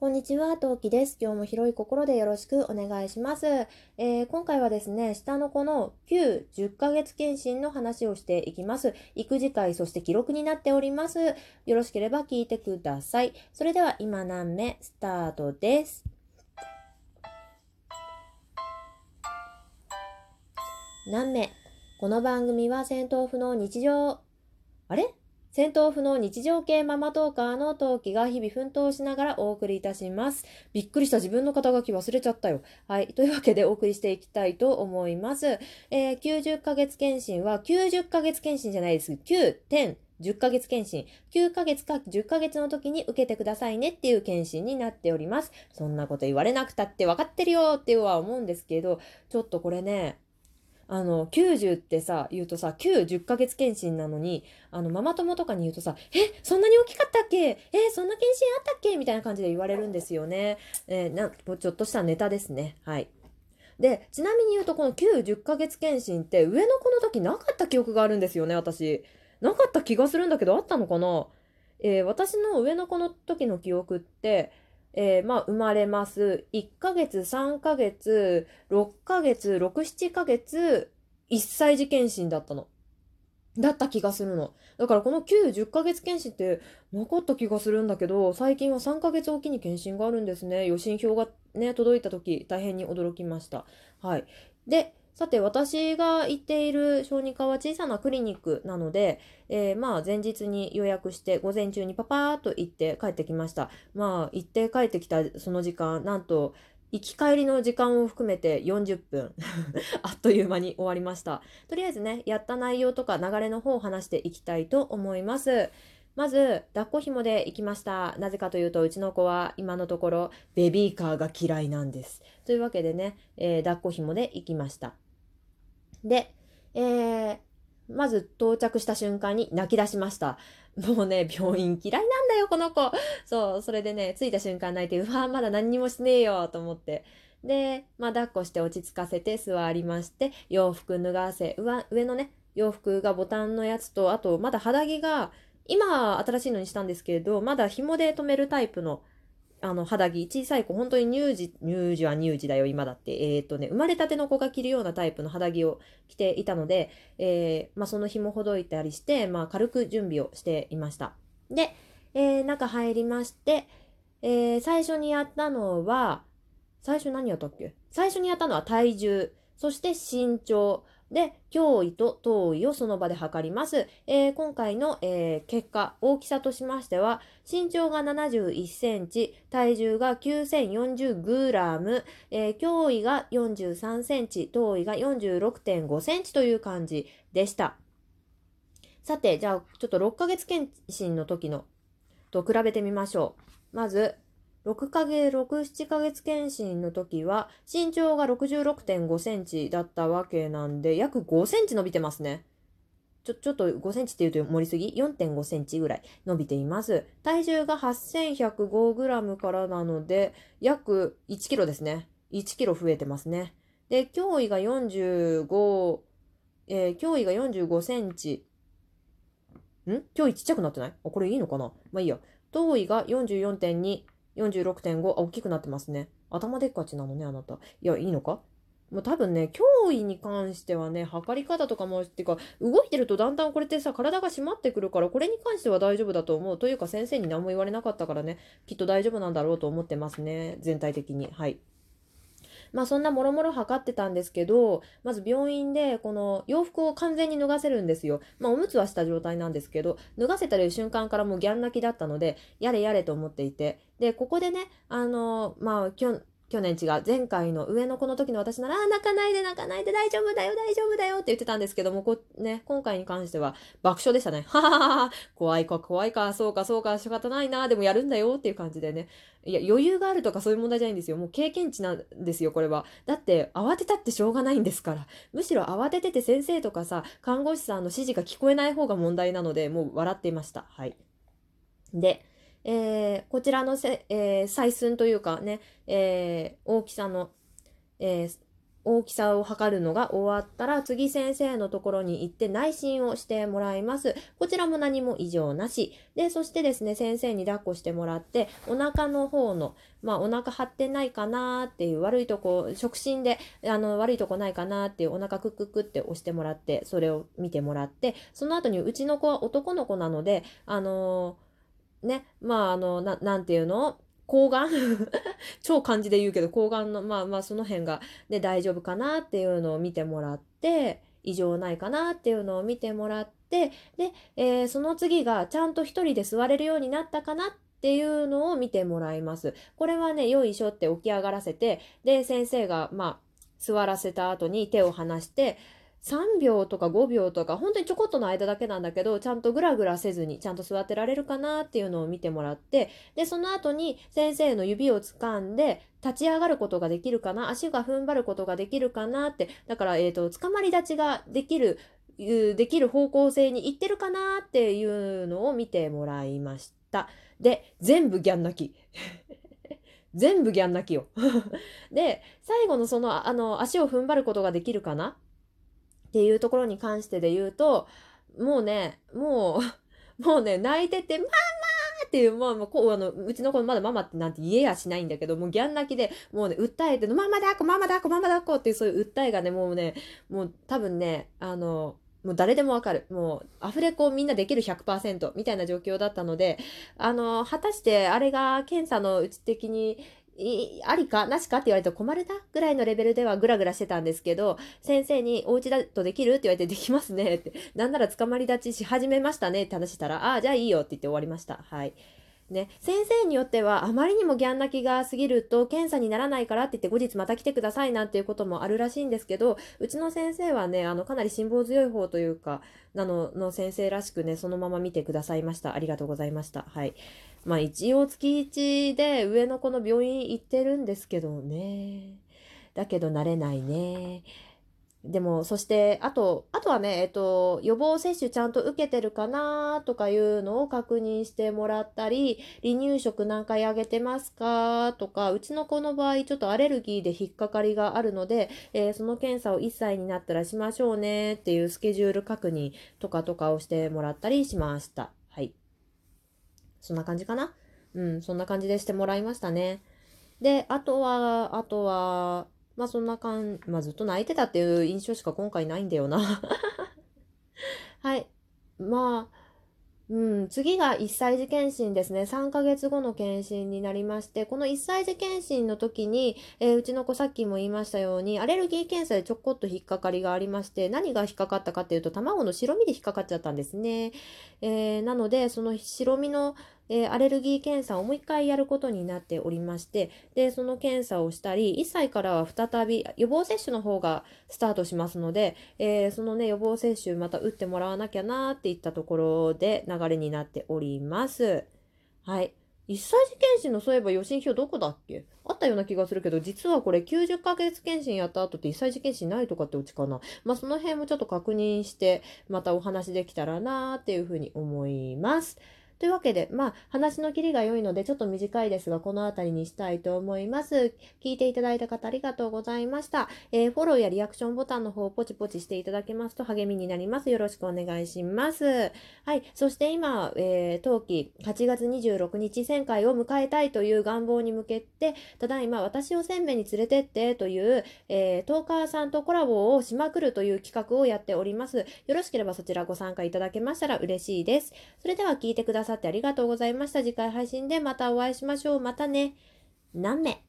こんにちは、トウキです。今日も広い心でよろしくお願いします。えー、今回はですね、下の子の9、10ヶ月検診の話をしていきます。育児会、そして記録になっております。よろしければ聞いてください。それでは今何目スタートです。何目この番組は戦闘不能日常。あれ？戦闘不能日常系ママトーカーの陶器が日々奮闘しながらお送りいたします。びっくりした自分の肩書き忘れちゃったよ。はい。というわけでお送りしていきたいと思います。えー、90ヶ月検診は90ヶ月検診じゃないです。9点10ヶ月検診、9ヶ月か10ヶ月の時に受けてくださいねっていう検診になっております。そんなこと言われなくたって分かってるよっては思うんですけど、ちょっとこれね、あの、90ってさ、言うとさ、9、10ヶ月検診なのに、あの、ママ友とかに言うとさ、え、そんなに大きかったっけ？え、そんな検診あったっけ？みたいな感じで言われるんですよね。えー、な、ちょっとしたネタですね。はい。で、ちなみに言うと、この9、10ヶ月検診って、上の子の時なかった記憶があるんですよね、私。なかった気がするんだけど、あったのかな？えー、私の上の子の時の記憶って、えー、まあ、生まれます。1ヶ月、3ヶ月、6ヶ月、6、7ヶ月、1歳児検診だったの。だった気がするの。だからこの9、10ヶ月検診ってなかった気がするんだけど、最近は3ヶ月おきに検診があるんですね。予診票がね、届いた時、大変に驚きました。はい。で、さて、私が行っている小児科は小さなクリニックなので、えー、まあ前日に予約して午前中にパパーっと行って帰ってきました。まあ行って帰ってきたその時間、なんと行き帰りの時間を含めて40分 あっという間に終わりました。とりあえずね、やった内容とか流れの方を話していきたいと思います。まず、抱っこ紐で行きました。なぜかというと、うちの子は今のところベビーカーが嫌いなんです。というわけでね、えー、抱っこ紐で行きました。で、えー、まず到着した瞬間に泣き出しました。もうね、病院嫌いなんだよ、この子。そう、それでね、着いた瞬間泣いて、うわ、まだ何にもしねえよ、と思って。で、まあ、抱っこして落ち着かせて座りまして、洋服脱がせ、上のね、洋服がボタンのやつと、あと、まだ肌着が、今、新しいのにしたんですけれど、まだ紐で留めるタイプのあの、肌着、小さい子、本当に乳児、乳児は乳児だよ、今だって。えっ、ー、とね、生まれたての子が着るようなタイプの肌着を着ていたので、えー、まあ、その紐ほどいたりして、まあ、軽く準備をしていました。で、えー、中入りまして、えー、最初にやったのは、最初何やったっけ？最初にやったのは体重、そして身長、で、脅威と遠いをその場で測ります。えー、今回の、えー、結果、大きさとしましては、身長が71センチ、体重が9040グラム、えー、脅威が43センチ、遠いが46.5センチという感じでした。さて、じゃあ、ちょっと6ヶ月検診の時のと比べてみましょう。まず、6ヶ月、6、7ヶ月検診の時は、身長が66.5センチだったわけなんで、約5センチ伸びてますね。ちょ、ちょっと5センチって言うと盛りすぎ ?4.5 センチぐらい伸びています。体重が8105グラムからなので、約1キロですね。1キロ増えてますね。で、脅威が45、えー、脅威が45センチ。ん？脅威ちっちゃくなってない？あ、これいいのかな？まあいいや。頭位が44.2。46.5、あ、大きくなってますね。頭でっかちなのね、あなた。いや、いいのか？もう多分ね、脅威に関してはね、測り方とかも、っていうか、動いてるとだんだんこれってさ、体が締まってくるから、これに関しては大丈夫だと思う。というか、先生に何も言われなかったからね、きっと大丈夫なんだろうと思ってますね。全体的に。はい。まあそんなもろもろ測ってたんですけど、まず病院でこの洋服を完全に脱がせるんですよ。まあおむつはした状態なんですけど、脱がせたる瞬間からもうギャン泣きだったので、やれやれと思っていて。で、ここでね、あの、まあ、きょ去年違う、前回の上の子の時の私なら、あ、泣かないで泣かないで大丈夫だよ大丈夫だよって言ってたんですけども、こね、今回に関しては爆笑でしたね。はははは、怖いか怖いか、そうかそうか、仕方ないな、でもやるんだよっていう感じでね。いや、余裕があるとかそういう問題じゃないんですよ。もう経験値なんですよ、これは。だって、慌てたってしょうがないんですから。むしろ慌ててて先生とかさ、看護師さんの指示が聞こえない方が問題なので、もう笑っていました。はい。で、えー、こちらのせ、えー、採寸というかね、えー、大きさの、えー、大きさを測るのが終わったら次先生のところに行って内診をしてもらいます。こちらも何も異常なし。で、そしてですね、先生に抱っこしてもらって、お腹の方の、まあお腹張ってないかなっていう悪いとこ、触診で、あの、悪いとこないかなっていうお腹クッククって押してもらって、それを見てもらって、その後にうちの子は男の子なので、あのー、ね、まああの、ななんていうの？抗がん超漢字で言うけど抗がんのまあまあその辺がで大丈夫かなっていうのを見てもらって異常ないかなっていうのを見てもらってで、えー、その次がちゃんと一人で座れるようになったかなっていうのを見てもらいます。これはね、よいしょって起き上がらせて、で、先生が、まあ、座らせた後に手を離して、3秒とか5秒とか本当にちょこっとの間だけなんだけどちゃんとグラグラせずにちゃんと座ってられるかなっていうのを見てもらってでその後に先生の指を掴んで立ち上がることができるかな足が踏ん張ることができるかなってだから、えーと、捕まり立ちができるできる方向性にいってるかなっていうのを見てもらいました。で全部ギャン泣き。全部ギャン泣きよ。で最後のそのあの足を踏ん張ることができるかな？っていうところに関してで言うと、もうね、もう、もうね、泣いてて、ママっていう、もう、こう、あの、うちの子まだママってなんて言えやしないんだけど、もうギャン泣きで、もうね、訴えての、ママだっこ、ママだっこ、ママだっこっていうそういう訴えがね、もうね、もう多分ね、あの、もう誰でもわかる。もう、アフレコみんなできる100%みたいな状況だったので、あの、果たしてあれが検査のうち的にありかなしかって言われて困れたぐらいのレベルではグラグラしてたんですけど、先生にお家だとできるって言われてできますねって、なんなら捕まり立ちし始めましたねって話したら、ああ、じゃあいいよって言って終わりました。はい。ね、先生によってはあまりにもギャン泣きが過ぎると検査にならないからって言って後日また来てくださいなんていうこともあるらしいんですけどうちの先生はねあのかなり辛抱強い方というかなのの先生らしくねそのまま見てくださいました。ありがとうございました。はい。まあ一応月1で上の子の病院行ってるんですけどね。だけど慣れないね。でも、そして、あと、あとはね、えっと、予防接種ちゃんと受けてるかなとかいうのを確認してもらったり、離乳食何回あげてますか？とか、うちの子の場合、ちょっとアレルギーで引っかかりがあるので、えー、その検査を1歳になったらしましょうねっていうスケジュール確認とかとかをしてもらったりしました。はい。そんな感じかな？うん、そんな感じでしてもらいましたね。で、あとは、あとは、まあそんな感じ、まあずっと泣いてたっていう印象しか今回ないんだよな はい。まあ、うん、次が1歳児検診ですね。3ヶ月後の検診になりまして、この1歳児検診の時に、えー、うちの子さっきも言いましたように、アレルギー検査でちょこっと引っかかりがありまして、何が引っかかったかっていうと、卵の白身で引っかかっちゃったんですね。えー、なので、その白身のえー、アレルギー検査をもう一回やることになっておりまして、で、その検査をしたり、1歳からは再び予防接種の方がスタートしますので、えー、そのね、予防接種また打ってもらわなきゃなっていったところで流れになっております。はい。1歳児検診のそういえば予診票どこだっけ？あったような気がするけど、実はこれ90ヶ月検診やった後って1歳児検診ないとかってうちかな？まあその辺もちょっと確認して、またお話できたらなーっていうふうに思います。というわけで、まあ、話の切りが良いので、ちょっと短いですが、この辺りにしたいと思います。聞いていただいた方ありがとうございました。えー、フォローやリアクションボタンの方をポチポチしていただけますと励みになります。よろしくお願いします。はい。そして今、えー、冬季8月26日1000回を迎えたいという願望に向けて、ただいま私を1000名に連れてってという、えー、トーカーさんとコラボをしまくるという企画をやっております。よろしければそちらご参加いただけましたら嬉しいです。それでは聞いてくださいさってありがとうございました。次回配信でまたお会いしましょう。またね。何名